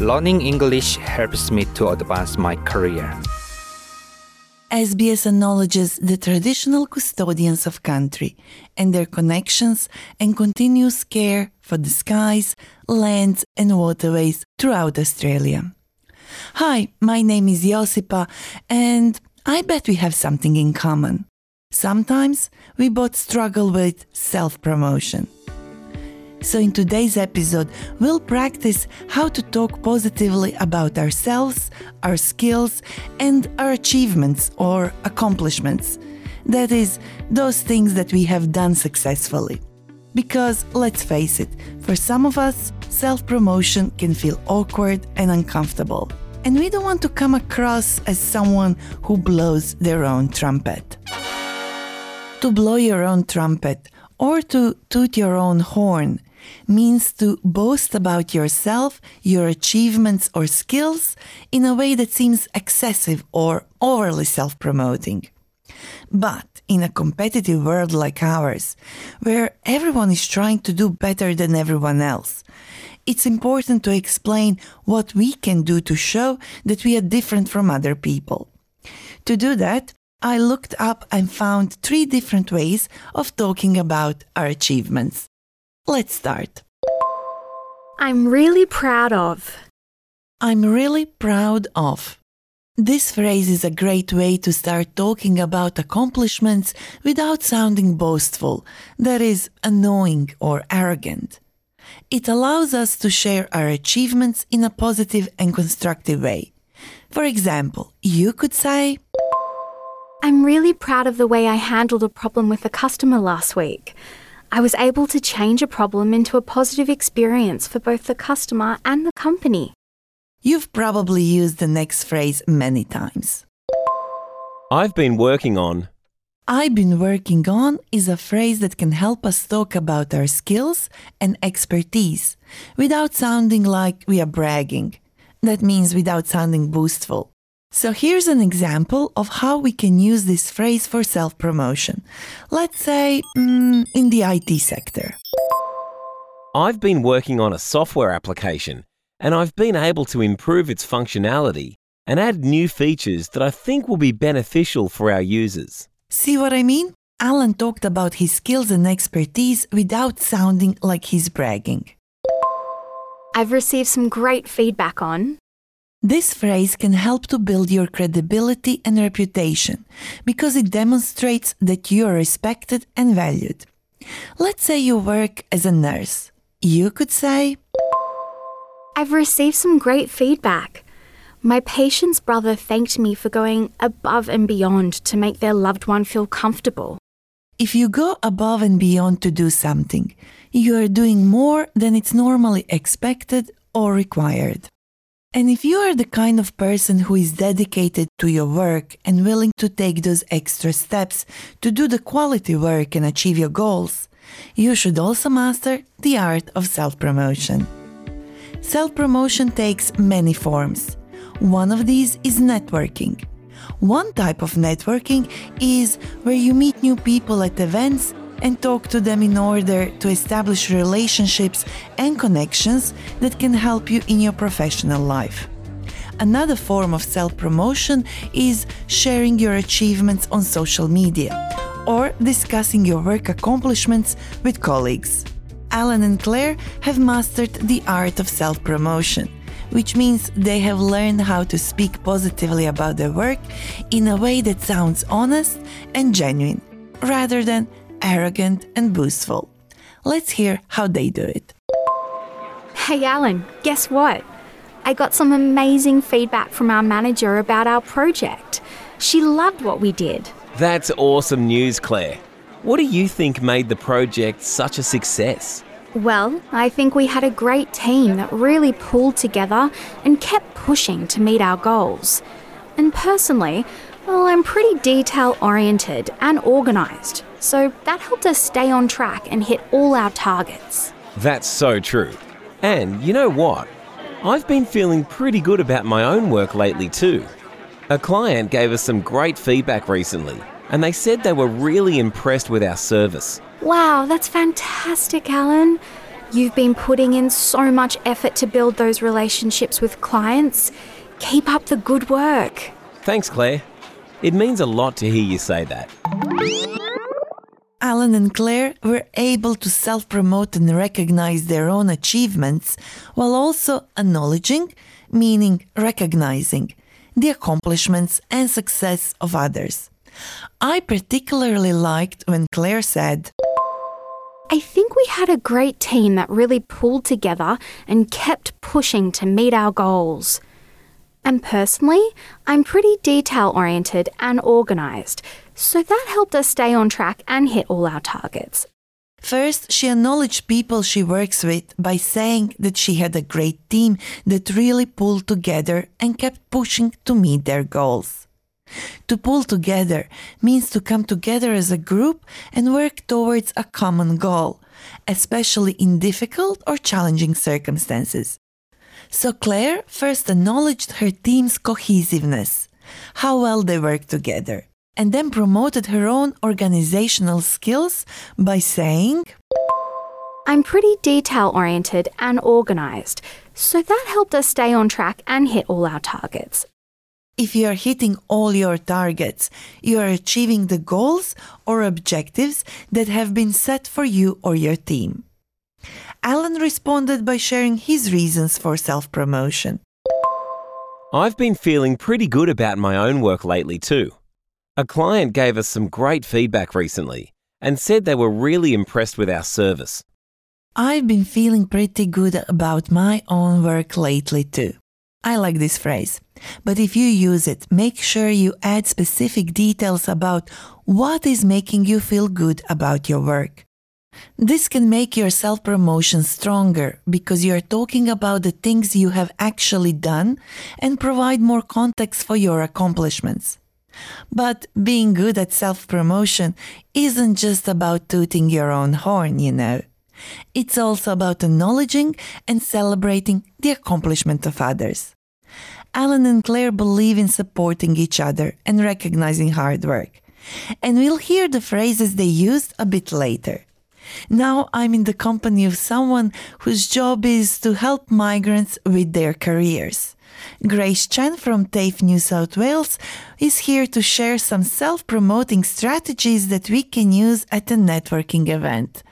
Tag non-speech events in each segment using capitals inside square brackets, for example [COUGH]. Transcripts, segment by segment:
Learning English helps me to advance my career. SBS acknowledges the traditional custodians of country and their connections and continuous care for the skies, lands, and waterways throughout Australia. Hi, my name is Josipa, and I bet we have something in common. Sometimes we both struggle with self promotion. So, in today's episode, we'll practice how to talk positively about ourselves, our skills, and our achievements or accomplishments. That is, those things that we have done successfully. Because, let's face it, for some of us, self promotion can feel awkward and uncomfortable. And we don't want to come across as someone who blows their own trumpet. To blow your own trumpet or to toot your own horn means to boast about yourself, your achievements or skills in a way that seems excessive or overly self promoting. But in a competitive world like ours, where everyone is trying to do better than everyone else, it's important to explain what we can do to show that we are different from other people. To do that, I looked up and found three different ways of talking about our achievements. Let's start. I'm really proud of. I'm really proud of. This phrase is a great way to start talking about accomplishments without sounding boastful, that is, annoying or arrogant. It allows us to share our achievements in a positive and constructive way. For example, you could say, I'm really proud of the way I handled a problem with a customer last week. I was able to change a problem into a positive experience for both the customer and the company. You've probably used the next phrase many times. I've been working on. I've been working on is a phrase that can help us talk about our skills and expertise without sounding like we are bragging. That means without sounding boastful. So here's an example of how we can use this phrase for self promotion. Let's say mm, in the IT sector. I've been working on a software application and I've been able to improve its functionality and add new features that I think will be beneficial for our users. See what I mean? Alan talked about his skills and expertise without sounding like he's bragging. I've received some great feedback on. This phrase can help to build your credibility and reputation because it demonstrates that you are respected and valued. Let's say you work as a nurse. You could say, I've received some great feedback. My patient's brother thanked me for going above and beyond to make their loved one feel comfortable. If you go above and beyond to do something, you are doing more than it's normally expected or required. And if you are the kind of person who is dedicated to your work and willing to take those extra steps to do the quality work and achieve your goals, you should also master the art of self promotion. Self promotion takes many forms. One of these is networking. One type of networking is where you meet new people at events and talk to them in order to establish relationships and connections that can help you in your professional life. Another form of self promotion is sharing your achievements on social media or discussing your work accomplishments with colleagues. Alan and Claire have mastered the art of self promotion, which means they have learned how to speak positively about their work in a way that sounds honest and genuine, rather than arrogant and boastful. Let's hear how they do it. Hey, Alan, guess what? I got some amazing feedback from our manager about our project. She loved what we did. That's awesome news, Claire. What do you think made the project such a success? Well, I think we had a great team that really pulled together and kept pushing to meet our goals. And personally, well, I'm pretty detail oriented and organised, so that helped us stay on track and hit all our targets. That's so true. And you know what? I've been feeling pretty good about my own work lately too. A client gave us some great feedback recently, and they said they were really impressed with our service. Wow, that's fantastic, Alan. You've been putting in so much effort to build those relationships with clients. Keep up the good work. Thanks, Claire. It means a lot to hear you say that. Alan and Claire were able to self promote and recognize their own achievements while also acknowledging, meaning recognizing, the accomplishments and success of others. I particularly liked when Claire said, I think we had a great team that really pulled together and kept pushing to meet our goals. And personally, I'm pretty detail oriented and organised, so that helped us stay on track and hit all our targets. First, she acknowledged people she works with by saying that she had a great team that really pulled together and kept pushing to meet their goals. To pull together means to come together as a group and work towards a common goal, especially in difficult or challenging circumstances. So Claire first acknowledged her team's cohesiveness, how well they work together, and then promoted her own organizational skills by saying, I'm pretty detail oriented and organised, so that helped us stay on track and hit all our targets. If you are hitting all your targets, you are achieving the goals or objectives that have been set for you or your team. Alan responded by sharing his reasons for self promotion. I've been feeling pretty good about my own work lately, too. A client gave us some great feedback recently and said they were really impressed with our service. I've been feeling pretty good about my own work lately too. I like this phrase. But if you use it, make sure you add specific details about what is making you feel good about your work. This can make your self promotion stronger because you're talking about the things you have actually done and provide more context for your accomplishments. But being good at self promotion isn't just about tooting your own horn, you know. It's also about acknowledging and celebrating the accomplishment of others. Alan and Claire believe in supporting each other and recognizing hard work. And we'll hear the phrases they used a bit later. Now I'm in the company of someone whose job is to help migrants with their careers. Grace Chen from TAFE New South Wales is here to share some self promoting strategies that we can use at a networking event.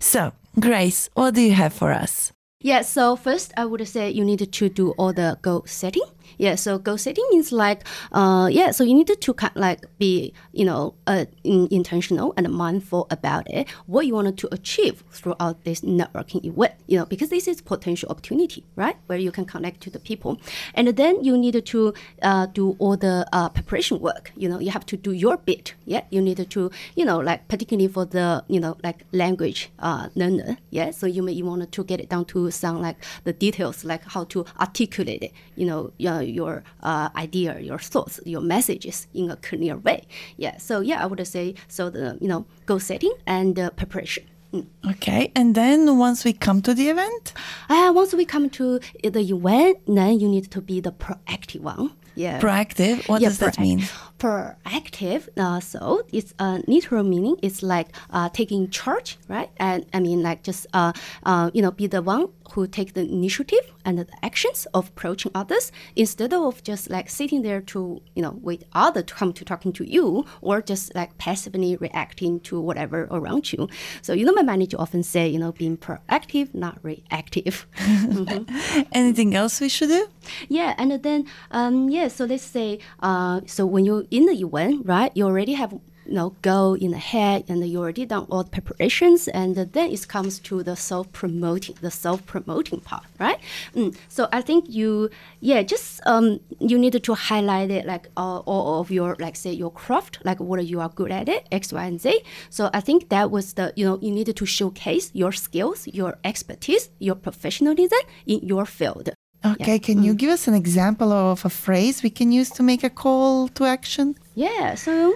So, Grace, what do you have for us? Yeah, so first I would say you need to do all the goal setting. Yeah, so goal setting means like, uh, yeah, so you need to kind like be, you know, uh, in, intentional and mindful about it, what you wanted to achieve throughout this networking event, you know, because this is potential opportunity, right, where you can connect to the people. And then you need to uh, do all the uh, preparation work, you know, you have to do your bit, yeah, you need to, you know, like particularly for the, you know, like language uh, learner, yeah, so you may want to get it down to some like the details, like how to articulate it, you know, your uh, idea, your thoughts, your messages in a clear way. Yeah. So yeah, I would say so. The you know goal setting and uh, preparation. Mm. Okay, and then once we come to the event, uh, once we come to the event, then you need to be the proactive one. Yeah. Proactive. What yeah, does that mean? Proactive. Uh, so it's a uh, literal meaning. It's like uh, taking charge, right? And I mean, like just uh, uh, you know, be the one who take the initiative and the actions of approaching others instead of just like sitting there to you know wait other to come to talking to you or just like passively reacting to whatever around you. So you know, my manager often say, you know, being proactive, not reactive. [LAUGHS] mm-hmm. Anything else we should do? Yeah, and then um, yeah, so let's say uh, so when you're in the event, right, you already have you know, go in ahead and you already done all the preparations and then it comes to the self-promoting, the self-promoting part, right? Mm. So I think you, yeah, just um, you need to highlight it like uh, all of your, like say your craft, like what you are good at it, X, Y, and Z. So I think that was the, you know, you needed to showcase your skills, your expertise, your professionalism in your field. Okay, yeah. can mm. you give us an example of a phrase we can use to make a call to action? Yeah, so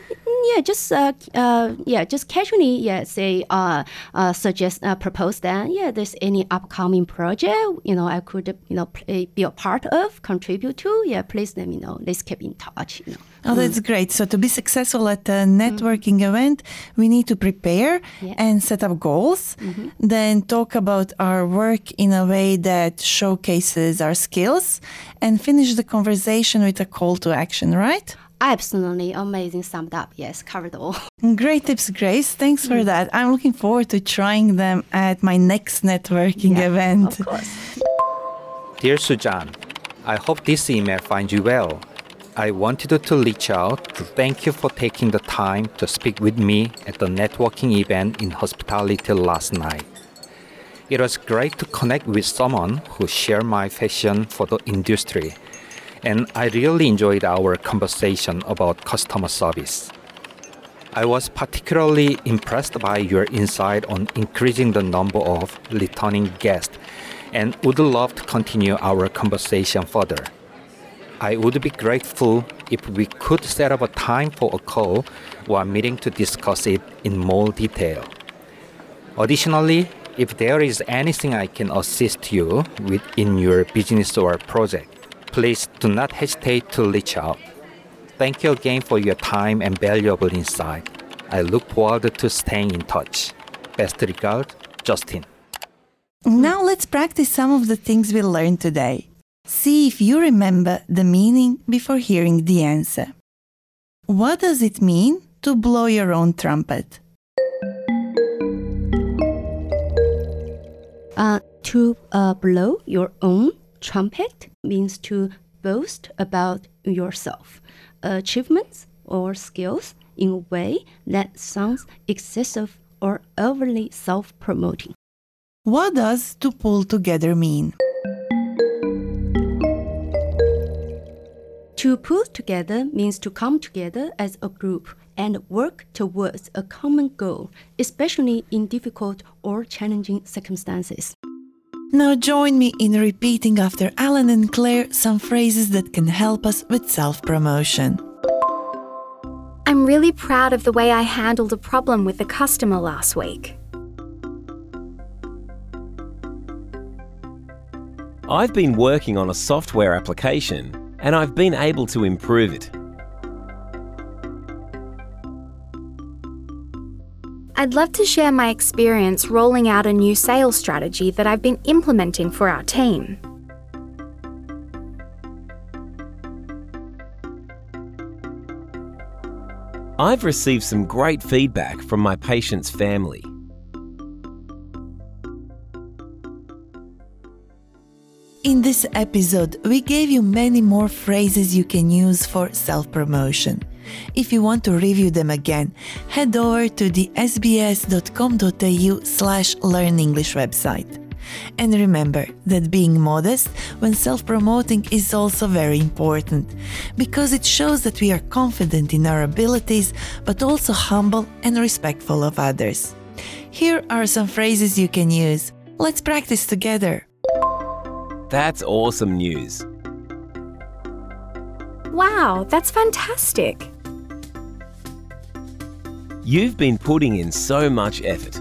yeah, just uh, uh, yeah, just casually, yeah, say, uh, uh, suggest, uh, propose that, yeah, there's any upcoming project, you know, I could, you know, play, be a part of, contribute to, yeah, please let me know. Let's keep in touch, you know. Oh, that's great. So to be successful at a networking event, we need to prepare Yeah. and set up goals, then talk about our work in a way that showcases our skills and finish the conversation with a call to action, right? Absolutely amazing, summed up. Yes, covered all. [LAUGHS] Great tips, Grace. Thanks for mm. that. I'm looking forward to trying them at my next networking Yeah, event. Of course. Dear Sujan, I hope this email finds you well. I wanted to reach out to thank you for taking the time to speak with me at the networking event in hospitality last night. It was great to connect with someone who shared my passion for the industry, and I really enjoyed our conversation about customer service. I was particularly impressed by your insight on increasing the number of returning guests and would love to continue our conversation further. I would be grateful if we could set up a time for a call or a meeting to discuss it in more detail. Additionally, if there is anything I can assist you with in your business or project, please do not hesitate to reach out. Thank you again for your time and valuable insight. I look forward to staying in touch. Best regards, Justin. Now let's practice some of the things we learned today. See if you remember the meaning before hearing the answer. What does it mean to blow your own trumpet? Uh, to uh, blow your own trumpet means to boast about yourself, achievements, or skills in a way that sounds excessive or overly self promoting. What does to pull together mean? To pull together means to come together as a group and work towards a common goal, especially in difficult or challenging circumstances. Now join me in repeating after Alan and Claire some phrases that can help us with self promotion. I'm really proud of the way I handled a problem with a customer last week. I've been working on a software application and I've been able to improve it. I'd love to share my experience rolling out a new sales strategy that I've been implementing for our team. I've received some great feedback from my patient's family. In this episode, we gave you many more phrases you can use for self promotion. If you want to review them again, head over to the sbs.com.au slash learn English website. And remember that being modest when self promoting is also very important because it shows that we are confident in our abilities but also humble and respectful of others. Here are some phrases you can use. Let's practice together. That's awesome news. Wow, that's fantastic! You've been putting in so much effort.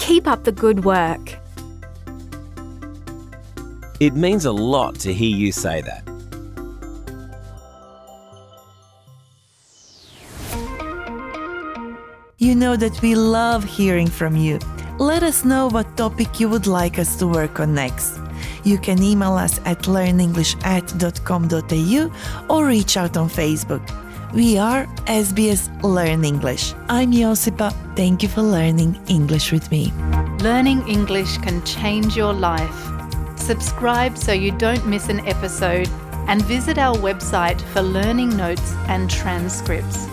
Keep up the good work. It means a lot to hear you say that. You know that we love hearing from you. Let us know what topic you would like us to work on next. You can email us at learnenglishat.com.au or reach out on Facebook. We are SBS Learn English. I'm Josipa. Thank you for learning English with me. Learning English can change your life. Subscribe so you don't miss an episode and visit our website for learning notes and transcripts.